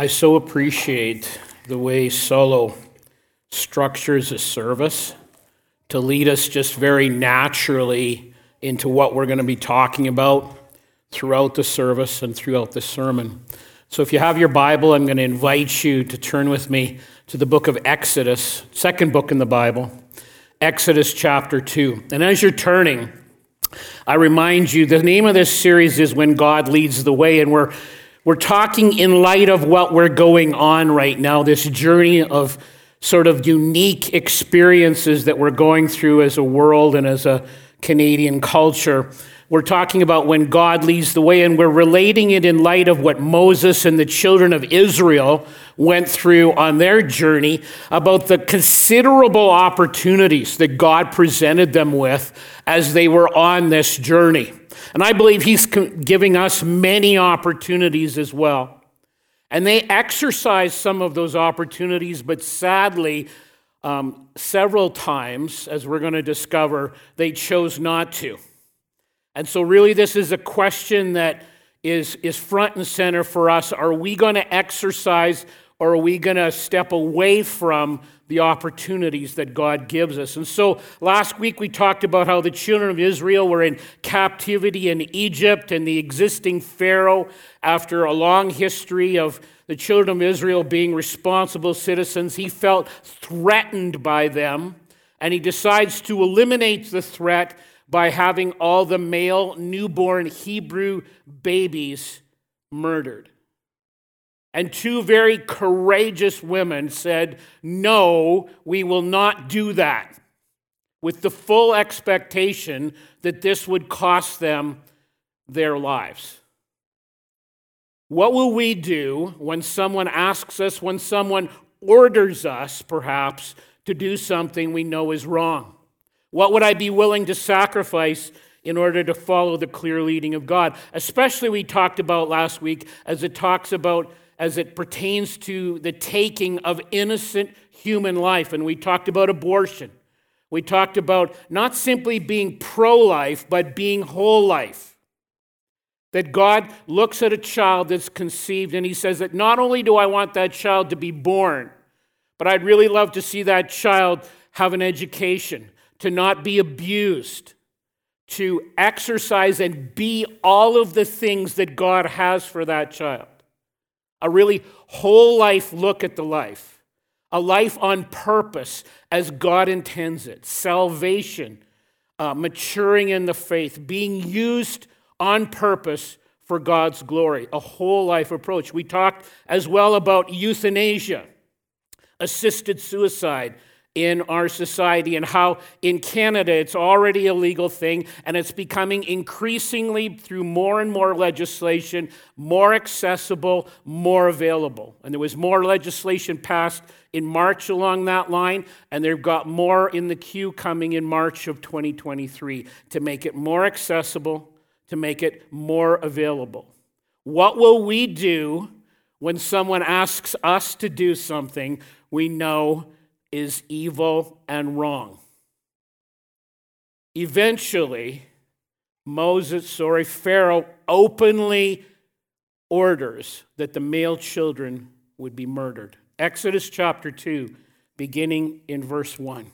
I so appreciate the way Solo structures a service to lead us just very naturally into what we're going to be talking about throughout the service and throughout the sermon. So if you have your Bible, I'm going to invite you to turn with me to the book of Exodus, second book in the Bible, Exodus chapter 2. And as you're turning, I remind you the name of this series is When God Leads the Way, and we're we're talking in light of what we're going on right now, this journey of sort of unique experiences that we're going through as a world and as a Canadian culture. We're talking about when God leads the way, and we're relating it in light of what Moses and the children of Israel went through on their journey about the considerable opportunities that God presented them with as they were on this journey. And I believe He's giving us many opportunities as well. And they exercised some of those opportunities, but sadly, um, several times, as we're going to discover, they chose not to. And so, really, this is a question that is, is front and center for us. Are we going to exercise or are we going to step away from the opportunities that God gives us. And so last week we talked about how the children of Israel were in captivity in Egypt and the existing Pharaoh, after a long history of the children of Israel being responsible citizens, he felt threatened by them and he decides to eliminate the threat by having all the male newborn Hebrew babies murdered. And two very courageous women said, No, we will not do that, with the full expectation that this would cost them their lives. What will we do when someone asks us, when someone orders us, perhaps, to do something we know is wrong? What would I be willing to sacrifice in order to follow the clear leading of God? Especially, we talked about last week as it talks about as it pertains to the taking of innocent human life. And we talked about abortion. We talked about not simply being pro life, but being whole life. That God looks at a child that's conceived and he says that not only do I want that child to be born, but I'd really love to see that child have an education, to not be abused, to exercise and be all of the things that God has for that child. A really whole life look at the life, a life on purpose as God intends it, salvation, uh, maturing in the faith, being used on purpose for God's glory, a whole life approach. We talked as well about euthanasia, assisted suicide, in our society and how in Canada it's already a legal thing and it's becoming increasingly through more and more legislation more accessible, more available. And there was more legislation passed in March along that line and they've got more in the queue coming in March of 2023 to make it more accessible, to make it more available. What will we do when someone asks us to do something we know is evil and wrong. Eventually, Moses, sorry, Pharaoh openly orders that the male children would be murdered. Exodus chapter 2, beginning in verse 1.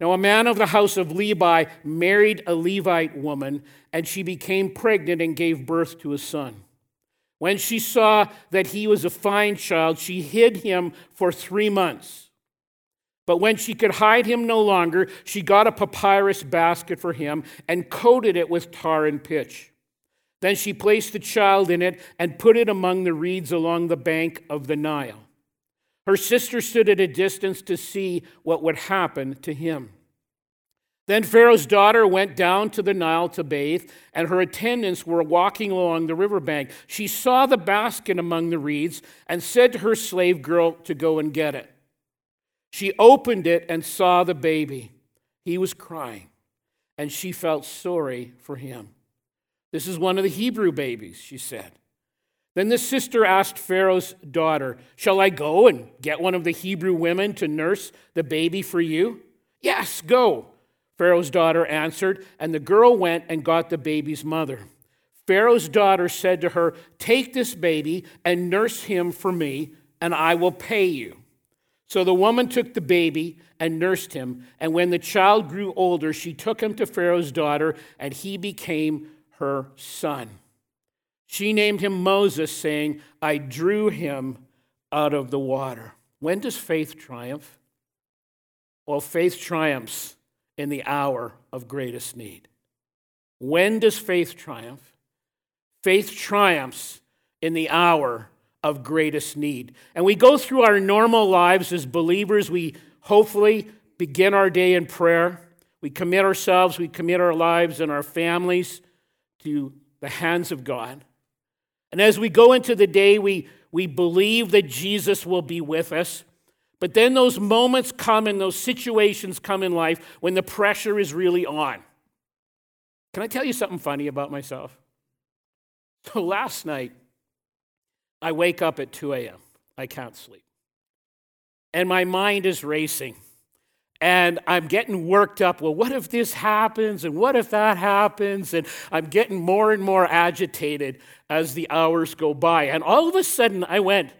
Now, a man of the house of Levi married a Levite woman, and she became pregnant and gave birth to a son. When she saw that he was a fine child, she hid him for three months. But when she could hide him no longer, she got a papyrus basket for him and coated it with tar and pitch. Then she placed the child in it and put it among the reeds along the bank of the Nile. Her sister stood at a distance to see what would happen to him. Then Pharaoh's daughter went down to the Nile to bathe, and her attendants were walking along the riverbank. She saw the basket among the reeds and said to her slave girl to go and get it. She opened it and saw the baby. He was crying, and she felt sorry for him. This is one of the Hebrew babies, she said. Then the sister asked Pharaoh's daughter, Shall I go and get one of the Hebrew women to nurse the baby for you? Yes, go, Pharaoh's daughter answered, and the girl went and got the baby's mother. Pharaoh's daughter said to her, Take this baby and nurse him for me, and I will pay you. So the woman took the baby and nursed him, and when the child grew older, she took him to Pharaoh's daughter, and he became her son. She named him Moses, saying, I drew him out of the water. When does faith triumph? Well, faith triumphs in the hour of greatest need. When does faith triumph? Faith triumphs in the hour of greatest need. And we go through our normal lives as believers. We hopefully begin our day in prayer. We commit ourselves, we commit our lives and our families to the hands of God. And as we go into the day, we, we believe that Jesus will be with us. But then those moments come and those situations come in life when the pressure is really on. Can I tell you something funny about myself? So last night, I wake up at 2 a.m. I can't sleep. And my mind is racing. And I'm getting worked up. Well, what if this happens? And what if that happens? And I'm getting more and more agitated as the hours go by. And all of a sudden, I went,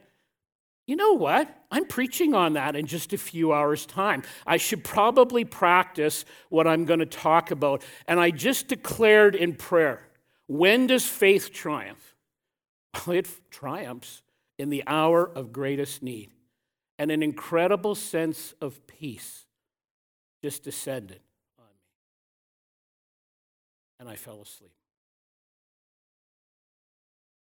you know what? I'm preaching on that in just a few hours' time. I should probably practice what I'm going to talk about. And I just declared in prayer when does faith triumph? It triumphs in the hour of greatest need. And an incredible sense of peace just descended on me. And I fell asleep.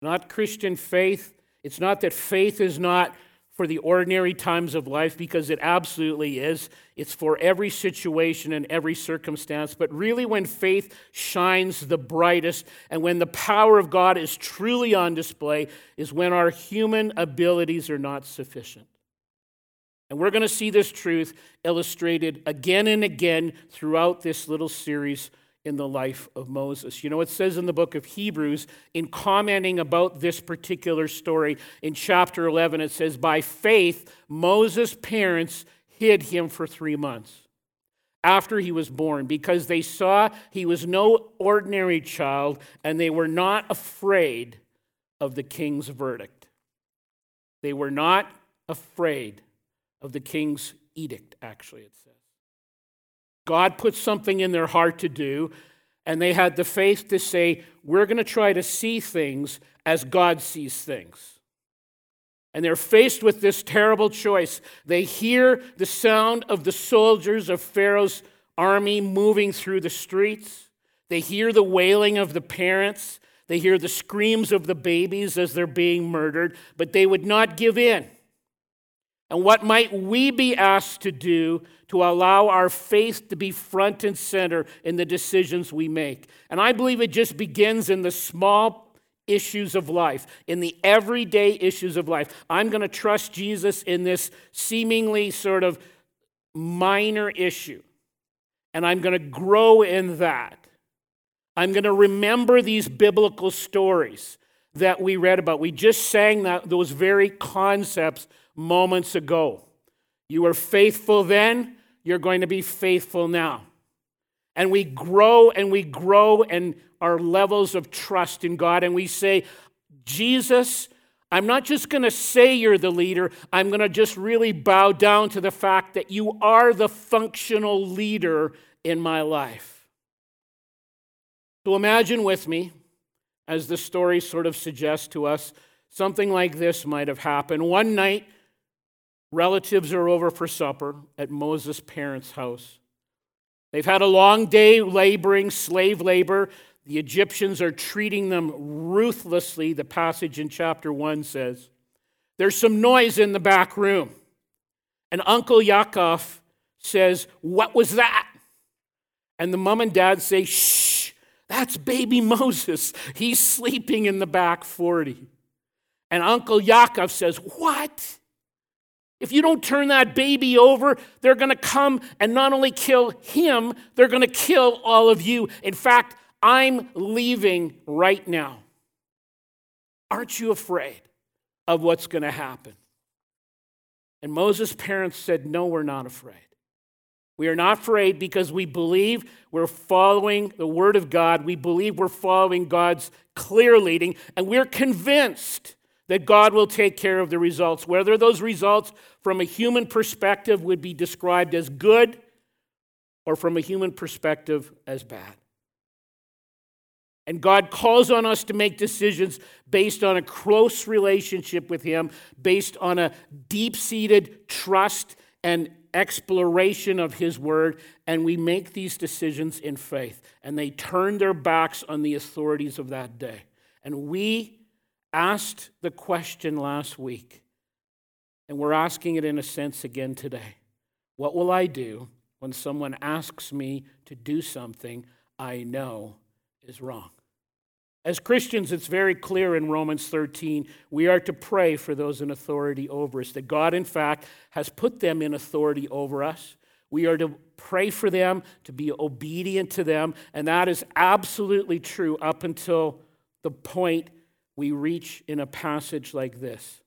Not Christian faith. It's not that faith is not for the ordinary times of life because it absolutely is. It's for every situation and every circumstance. But really, when faith shines the brightest and when the power of God is truly on display, is when our human abilities are not sufficient. And we're going to see this truth illustrated again and again throughout this little series in the life of Moses. You know, it says in the book of Hebrews, in commenting about this particular story, in chapter 11, it says, By faith, Moses' parents hid him for three months after he was born because they saw he was no ordinary child and they were not afraid of the king's verdict. They were not afraid of the king's edict, actually, it says. God put something in their heart to do, and they had the faith to say, We're going to try to see things as God sees things. And they're faced with this terrible choice. They hear the sound of the soldiers of Pharaoh's army moving through the streets. They hear the wailing of the parents. They hear the screams of the babies as they're being murdered, but they would not give in. And what might we be asked to do to allow our faith to be front and center in the decisions we make? And I believe it just begins in the small issues of life, in the everyday issues of life. I'm going to trust Jesus in this seemingly sort of minor issue, and I'm going to grow in that. I'm going to remember these biblical stories that we read about. We just sang that, those very concepts moments ago. You were faithful then, you're going to be faithful now. And we grow and we grow in our levels of trust in God, and we say, Jesus, I'm not just going to say you're the leader, I'm going to just really bow down to the fact that you are the functional leader in my life. So imagine with me, as the story sort of suggests to us, something like this might have happened. One night, Relatives are over for supper at Moses' parents' house. They've had a long day laboring, slave labor. The Egyptians are treating them ruthlessly, the passage in chapter 1 says. There's some noise in the back room. And Uncle Yaakov says, What was that? And the mom and dad say, Shh, that's baby Moses. He's sleeping in the back 40. And Uncle Yaakov says, What? If you don't turn that baby over, they're going to come and not only kill him, they're going to kill all of you. In fact, I'm leaving right now. Aren't you afraid of what's going to happen? And Moses' parents said, No, we're not afraid. We are not afraid because we believe we're following the Word of God. We believe we're following God's clear leading, and we're convinced that God will take care of the results. Whether those results from a human perspective would be described as good or from a human perspective as bad. And God calls on us to make decisions based on a close relationship with Him, based on a deep seated trust and exploration of His Word. And we make these decisions in faith. And they turn their backs on the authorities of that day. And we asked the question last week, and we're asking it in a sense again today What will I do when someone asks me to do something I know is wrong? As Christians, it's very clear in Romans 13, we are to pray for those in authority over us, that God, in fact, has put them in authority over us. We are to pray for them, to be obedient to them, and that is absolutely true up until the point we reach in a passage like this.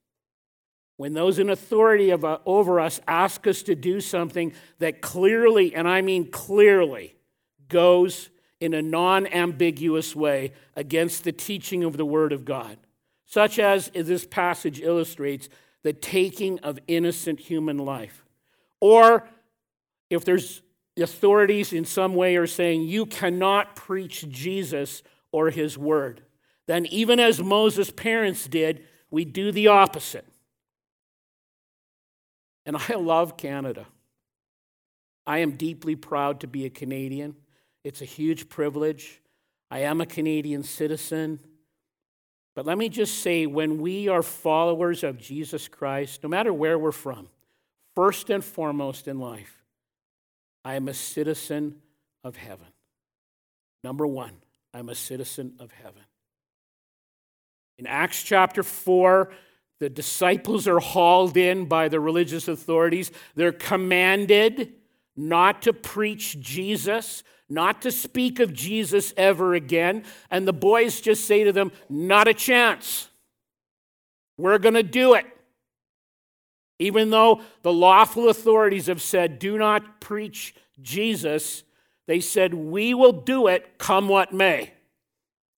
When those in authority uh, over us ask us to do something that clearly, and I mean clearly, goes in a non ambiguous way against the teaching of the Word of God, such as this passage illustrates the taking of innocent human life. Or if there's authorities in some way are saying you cannot preach Jesus or his word, then even as Moses' parents did, we do the opposite. And I love Canada. I am deeply proud to be a Canadian. It's a huge privilege. I am a Canadian citizen. But let me just say when we are followers of Jesus Christ, no matter where we're from, first and foremost in life, I am a citizen of heaven. Number one, I'm a citizen of heaven. In Acts chapter 4, the disciples are hauled in by the religious authorities. They're commanded not to preach Jesus, not to speak of Jesus ever again. And the boys just say to them, Not a chance. We're going to do it. Even though the lawful authorities have said, Do not preach Jesus, they said, We will do it come what may.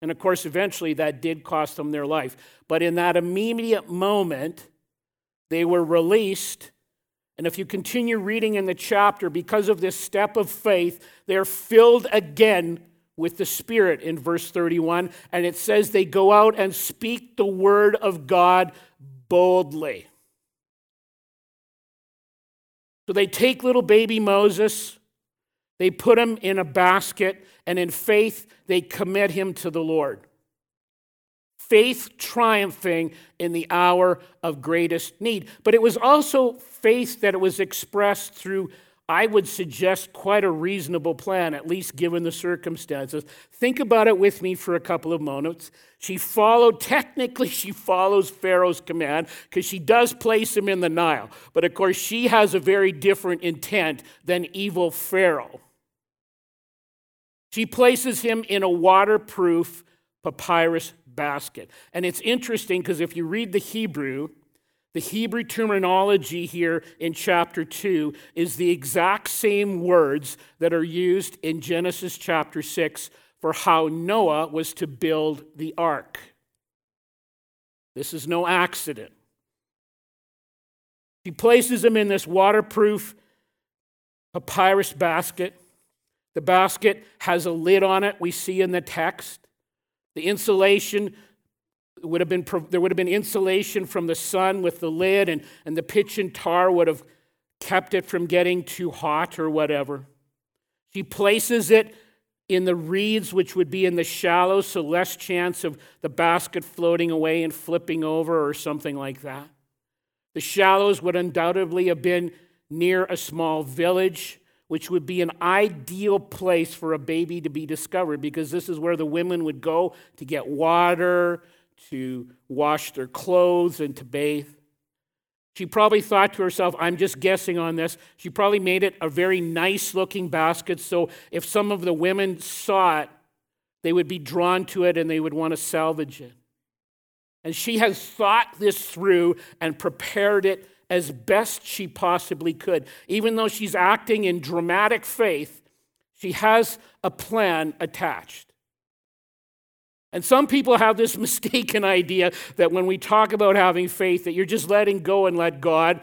And of course, eventually that did cost them their life. But in that immediate moment, they were released and if you continue reading in the chapter, because of this step of faith, they're filled again with the Spirit in verse 31. And it says they go out and speak the word of God boldly. So they take little baby Moses, they put him in a basket, and in faith, they commit him to the Lord faith triumphing in the hour of greatest need. But it was also faith that it was expressed through, I would suggest, quite a reasonable plan, at least given the circumstances. Think about it with me for a couple of moments. She followed, technically, she follows Pharaoh's command because she does place him in the Nile. But of course, she has a very different intent than evil Pharaoh. She places him in a waterproof papyrus basket. And it's interesting because if you read the Hebrew, the Hebrew terminology here in chapter 2 is the exact same words that are used in Genesis chapter 6 for how Noah was to build the ark. This is no accident. He places him in this waterproof papyrus basket. The basket has a lid on it, we see in the text. The insulation would have been, there would have been insulation from the sun with the lid, and, and the pitch and tar would have kept it from getting too hot or whatever. She places it in the reeds, which would be in the shallows, so less chance of the basket floating away and flipping over or something like that. The shallows would undoubtedly have been near a small village which would be an ideal place for a baby to be discovered because this is where the women would go to get water, to wash their clothes, and to bathe. She probably thought to herself, I'm just guessing on this. She probably made it a very nice looking basket so if some of the women saw it, they would be drawn to it and they would want to salvage it. And she has thought this through and prepared it as best she possibly could. Even though she's acting in dramatic faith, she has a plan attached. And some people have this mistaken idea that when we talk about having faith, that you're just letting go and let God.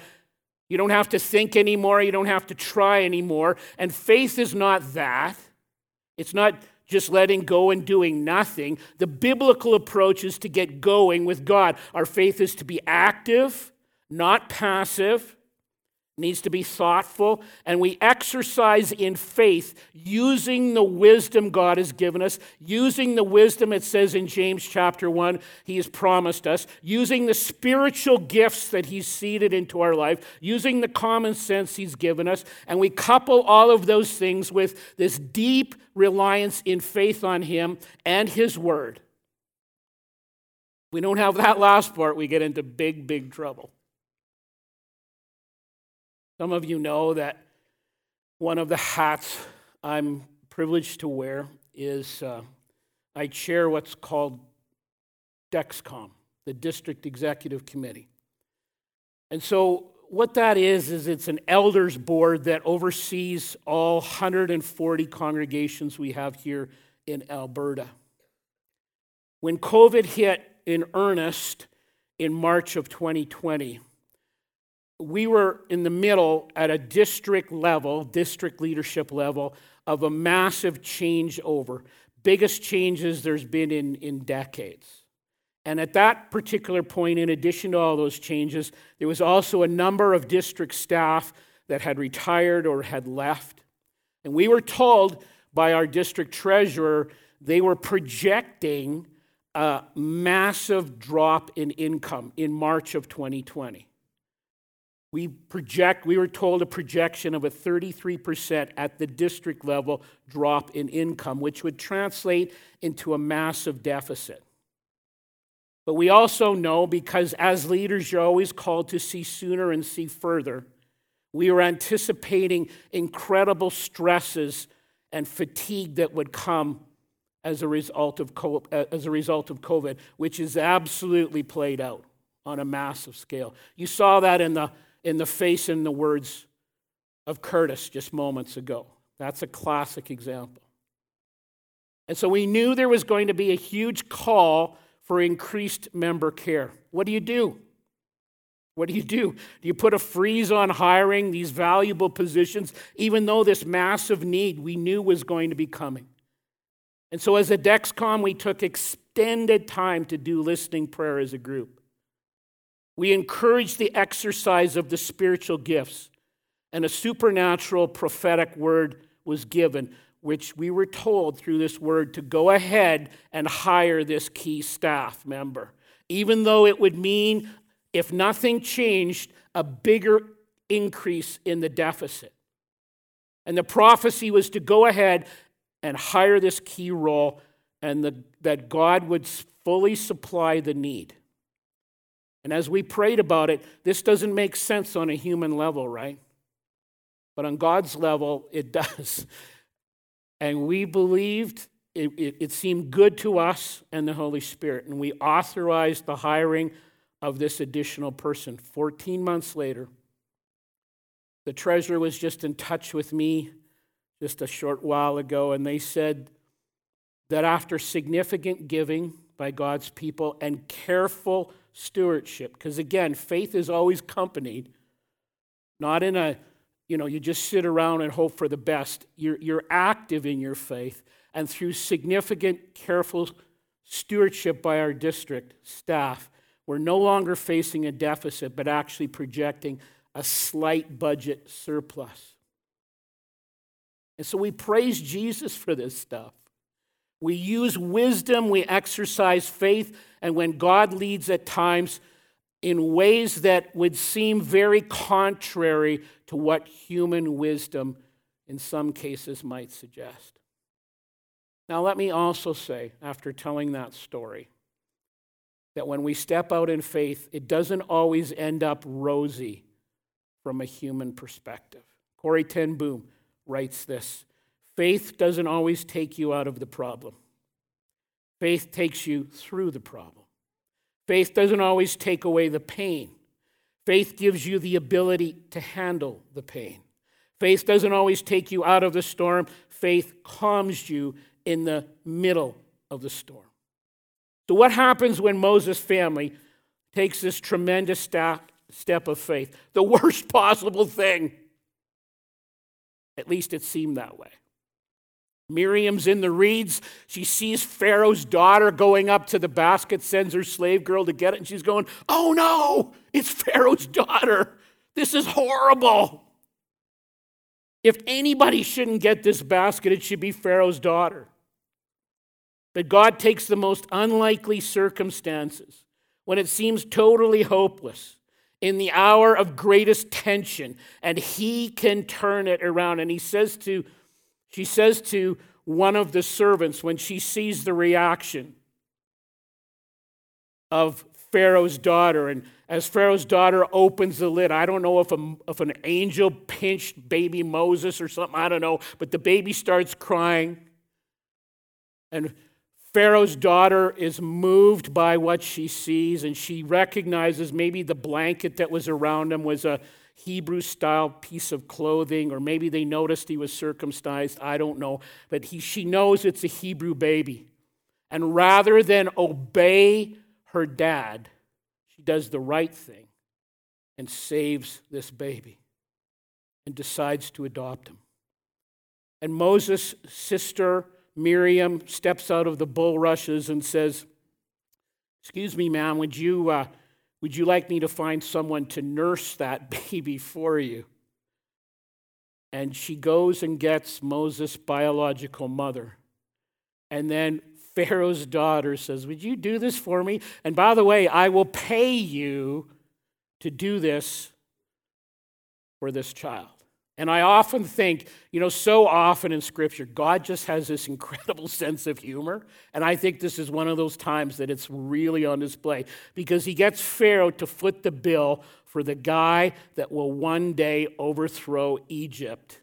You don't have to think anymore. You don't have to try anymore. And faith is not that. It's not just letting go and doing nothing. The biblical approach is to get going with God. Our faith is to be active, not passive needs to be thoughtful, and we exercise in faith using the wisdom God has given us, using the wisdom it says in James chapter 1 he has promised us, using the spiritual gifts that he's seeded into our life, using the common sense he's given us, and we couple all of those things with this deep reliance in faith on him and his word. We don't have that last part, we get into big, big trouble. Some of you know that one of the hats I'm privileged to wear is uh, I chair what's called DEXCOM, the District Executive Committee. And so, what that is, is it's an elders board that oversees all 140 congregations we have here in Alberta. When COVID hit in earnest in March of 2020, we were in the middle at a district level, district leadership level, of a massive changeover. Biggest changes there's been in, in decades. And at that particular point, in addition to all those changes, there was also a number of district staff that had retired or had left. And we were told by our district treasurer they were projecting a massive drop in income in March of 2020. We project, we were told a projection of a 33% at the district level drop in income, which would translate into a massive deficit. But we also know, because as leaders, you're always called to see sooner and see further, we were anticipating incredible stresses and fatigue that would come as a result of, uh, as a result of COVID, which is absolutely played out on a massive scale. You saw that in the in the face and the words of Curtis just moments ago. That's a classic example. And so we knew there was going to be a huge call for increased member care. What do you do? What do you do? Do you put a freeze on hiring these valuable positions, even though this massive need we knew was going to be coming? And so, as a DEXCOM, we took extended time to do listening prayer as a group. We encourage the exercise of the spiritual gifts, and a supernatural prophetic word was given, which we were told through this word to go ahead and hire this key staff member, even though it would mean, if nothing changed, a bigger increase in the deficit. And the prophecy was to go ahead and hire this key role, and the, that God would fully supply the need. And as we prayed about it, this doesn't make sense on a human level, right? But on God's level, it does. And we believed it, it, it, seemed good to us and the Holy Spirit. And we authorized the hiring of this additional person. 14 months later, the treasurer was just in touch with me just a short while ago, and they said that after significant giving by God's people and careful stewardship. Because again, faith is always accompanied, not in a, you know, you just sit around and hope for the best. You're, you're active in your faith. And through significant, careful stewardship by our district staff, we're no longer facing a deficit, but actually projecting a slight budget surplus. And so we praise Jesus for this stuff. We use wisdom, we exercise faith, and when God leads at times in ways that would seem very contrary to what human wisdom in some cases might suggest. Now, let me also say, after telling that story, that when we step out in faith, it doesn't always end up rosy from a human perspective. Corrie ten Boom writes this Faith doesn't always take you out of the problem, faith takes you through the problem. Faith doesn't always take away the pain. Faith gives you the ability to handle the pain. Faith doesn't always take you out of the storm, faith calms you in the middle of the storm. So, what happens when Moses' family takes this tremendous step of faith? The worst possible thing. At least it seemed that way. Miriam's in the reeds. She sees Pharaoh's daughter going up to the basket, sends her slave girl to get it, and she's going, Oh no, it's Pharaoh's daughter. This is horrible. If anybody shouldn't get this basket, it should be Pharaoh's daughter. But God takes the most unlikely circumstances when it seems totally hopeless in the hour of greatest tension, and He can turn it around. And He says to she says to one of the servants when she sees the reaction of Pharaoh's daughter, and as Pharaoh's daughter opens the lid, I don't know if, a, if an angel pinched baby Moses or something, I don't know, but the baby starts crying. And Pharaoh's daughter is moved by what she sees, and she recognizes maybe the blanket that was around him was a Hebrew style piece of clothing, or maybe they noticed he was circumcised. I don't know. But he, she knows it's a Hebrew baby. And rather than obey her dad, she does the right thing and saves this baby and decides to adopt him. And Moses' sister, Miriam, steps out of the bulrushes and says, Excuse me, ma'am, would you. Uh, would you like me to find someone to nurse that baby for you? And she goes and gets Moses' biological mother. And then Pharaoh's daughter says, Would you do this for me? And by the way, I will pay you to do this for this child. And I often think, you know, so often in Scripture, God just has this incredible sense of humor. And I think this is one of those times that it's really on display because he gets Pharaoh to foot the bill for the guy that will one day overthrow Egypt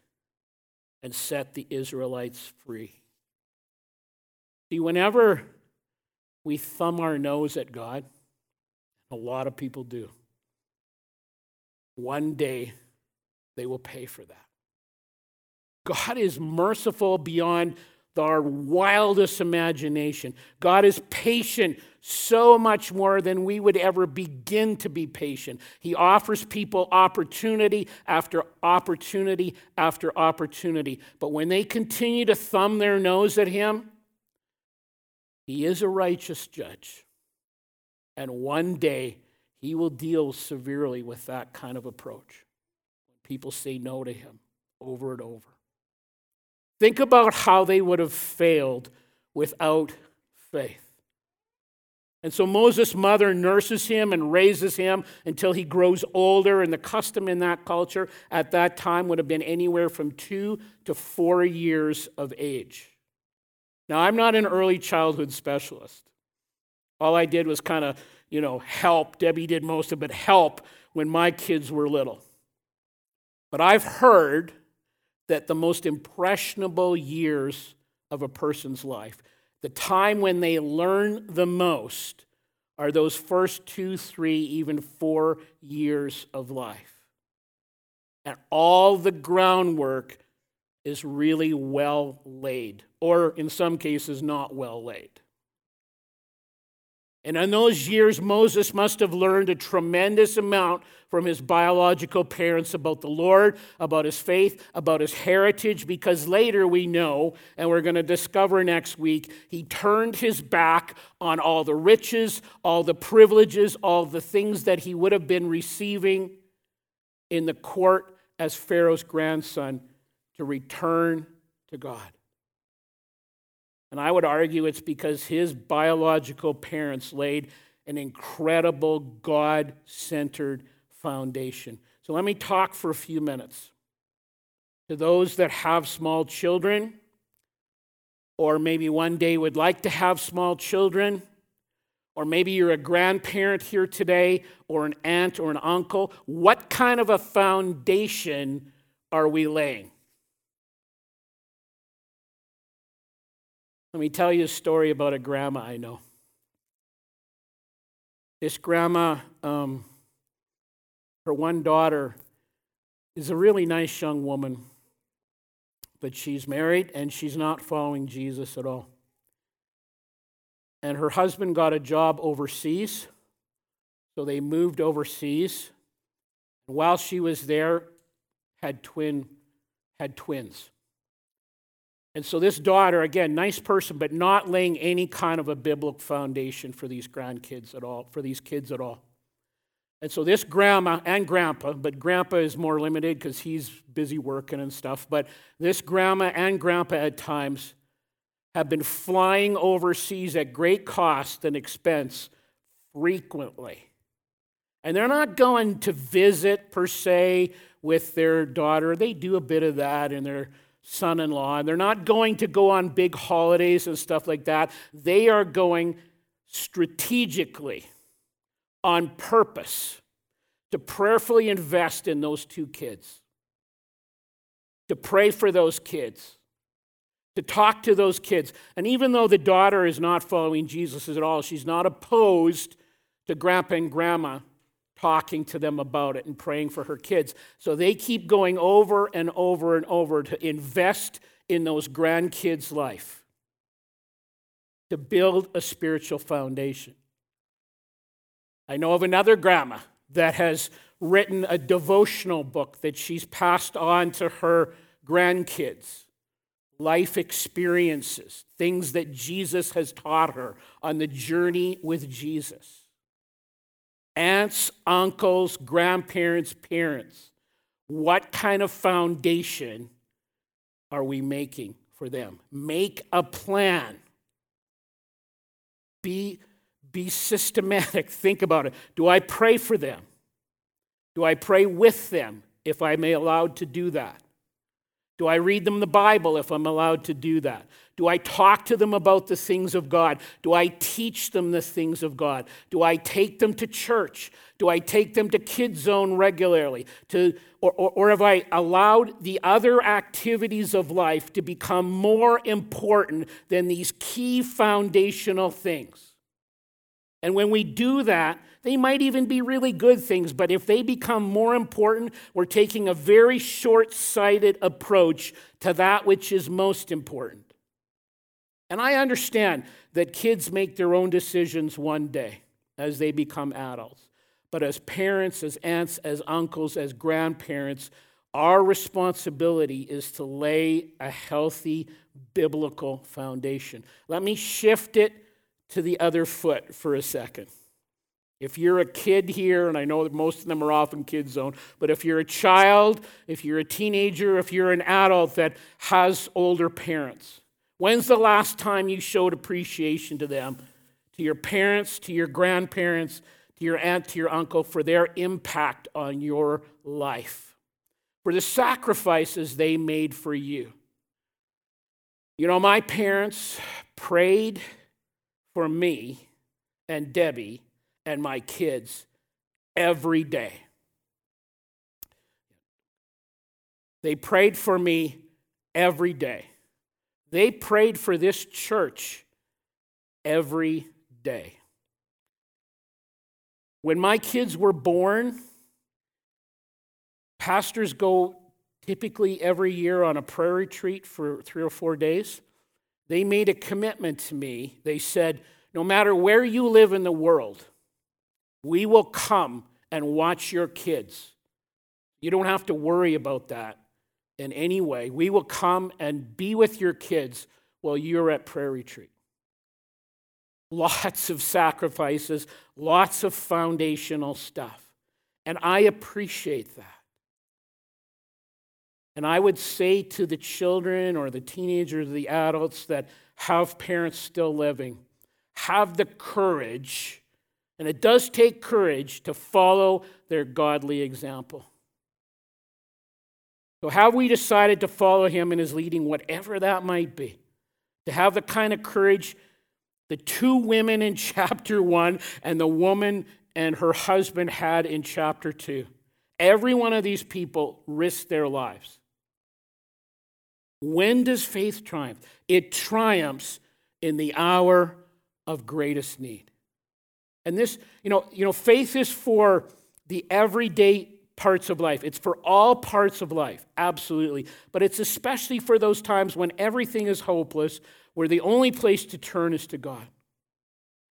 and set the Israelites free. See, whenever we thumb our nose at God, a lot of people do, one day they will pay for that. God is merciful beyond our wildest imagination. God is patient so much more than we would ever begin to be patient. He offers people opportunity after opportunity after opportunity. But when they continue to thumb their nose at Him, He is a righteous judge. And one day, He will deal severely with that kind of approach people say no to him over and over. Think about how they would have failed without faith. And so Moses' mother nurses him and raises him until he grows older. And the custom in that culture at that time would have been anywhere from two to four years of age. Now, I'm not an early childhood specialist. All I did was kind of, you know, help. Debbie did most of it, help when my kids were little. But I've heard that the most impressionable years of a person's life, the time when they learn the most, are those first two, three, even four years of life. And all the groundwork is really well laid, or in some cases, not well laid. And in those years, Moses must have learned a tremendous amount from his biological parents about the Lord, about his faith, about his heritage, because later we know, and we're going to discover next week, he turned his back on all the riches, all the privileges, all the things that he would have been receiving in the court as Pharaoh's grandson to return to God. And I would argue it's because his biological parents laid an incredible God centered foundation. So let me talk for a few minutes to those that have small children, or maybe one day would like to have small children, or maybe you're a grandparent here today, or an aunt or an uncle. What kind of a foundation are we laying? Let me tell you a story about a grandma I know. This grandma um, Her one daughter is a really nice young woman, but she's married and she's not following Jesus at all. And her husband got a job overseas, so they moved overseas. While she was there, had twin had twins. And so this daughter, again, nice person, but not laying any kind of a biblical foundation for these grandkids at all, for these kids at all. And so this grandma and grandpa, but grandpa is more limited because he's busy working and stuff, but this grandma and grandpa at times have been flying overseas at great cost and expense frequently. And they're not going to visit per se with their daughter. They do a bit of that in their son in law. And they're not going to go on big holidays and stuff like that. They are going strategically, on purpose, to prayerfully invest in those two kids, to pray for those kids, to talk to those kids. And even though the daughter is not following Jesus at all, she's not opposed to grandpa and grandma talking to them about it and praying for her kids. So they keep going over and over and over to invest in those grandkids' life, to build a spiritual foundation. I know of another grandma that has written a devotional book that she's passed on to her grandkids. Life experiences, things that Jesus has taught her on the journey with Jesus aunts, uncles, grandparents, parents. What kind of foundation are we making for them? Make a plan. Be, be systematic. Think about it. Do I pray for them? Do I pray with them if I'm allowed to do that? Do I read them the Bible if I'm allowed to do that? Do I talk to them about the things of God? Do I teach them the things of God? Do I take them to church? Do I take them to Kids Zone regularly? To, or, or, or have I allowed the other activities of life to become more important than these key foundational things? And when we do that, they might even be really good things, but if they become more important, we're taking a very short sighted approach to that which is most important. And I understand that kids make their own decisions one day as they become adults. But as parents, as aunts, as uncles, as grandparents, our responsibility is to lay a healthy biblical foundation. Let me shift it to the other foot for a second. If you're a kid here, and I know that most of them are off in kids zone, but if you're a child, if you're a teenager, if you're an adult that has older parents, when's the last time you showed appreciation to them, to your parents, to your grandparents, to your aunt, to your uncle, for their impact on your life, for the sacrifices they made for you? You know, my parents prayed for me and Debbie and my kids every day. They prayed for me every day. They prayed for this church every day. When my kids were born, pastors go typically every year on a prayer retreat for three or four days. They made a commitment to me. They said, no matter where you live in the world, we will come and watch your kids. You don't have to worry about that in any way. We will come and be with your kids while you're at prayer retreat. Lots of sacrifices, lots of foundational stuff. And I appreciate that. And I would say to the children or the teenagers, the adults that have parents still living, have the courage and it does take courage to follow their godly example. So, have we decided to follow him in his leading, whatever that might be? To have the kind of courage the two women in chapter one and the woman and her husband had in chapter two. Every one of these people risked their lives. When does faith triumph? It triumphs in the hour of greatest need. And this, you know, you know, faith is for the everyday parts of life. It's for all parts of life, absolutely. But it's especially for those times when everything is hopeless, where the only place to turn is to God.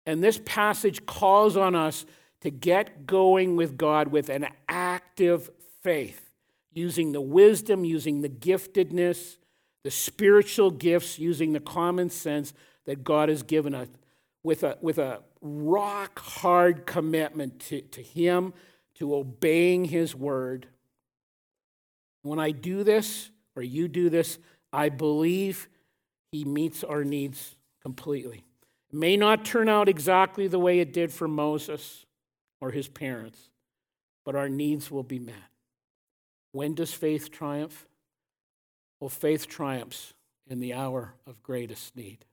And this passage calls on us to get going with God with an active faith, using the wisdom, using the giftedness, the spiritual gifts, using the common sense that God has given us, with a, with a rock hard commitment to, to Him, to obeying His word. When I do this, or you do this, I believe He meets our needs completely. It may not turn out exactly the way it did for Moses or his parents, but our needs will be met. When does faith triumph? Well, faith triumphs in the hour of greatest need.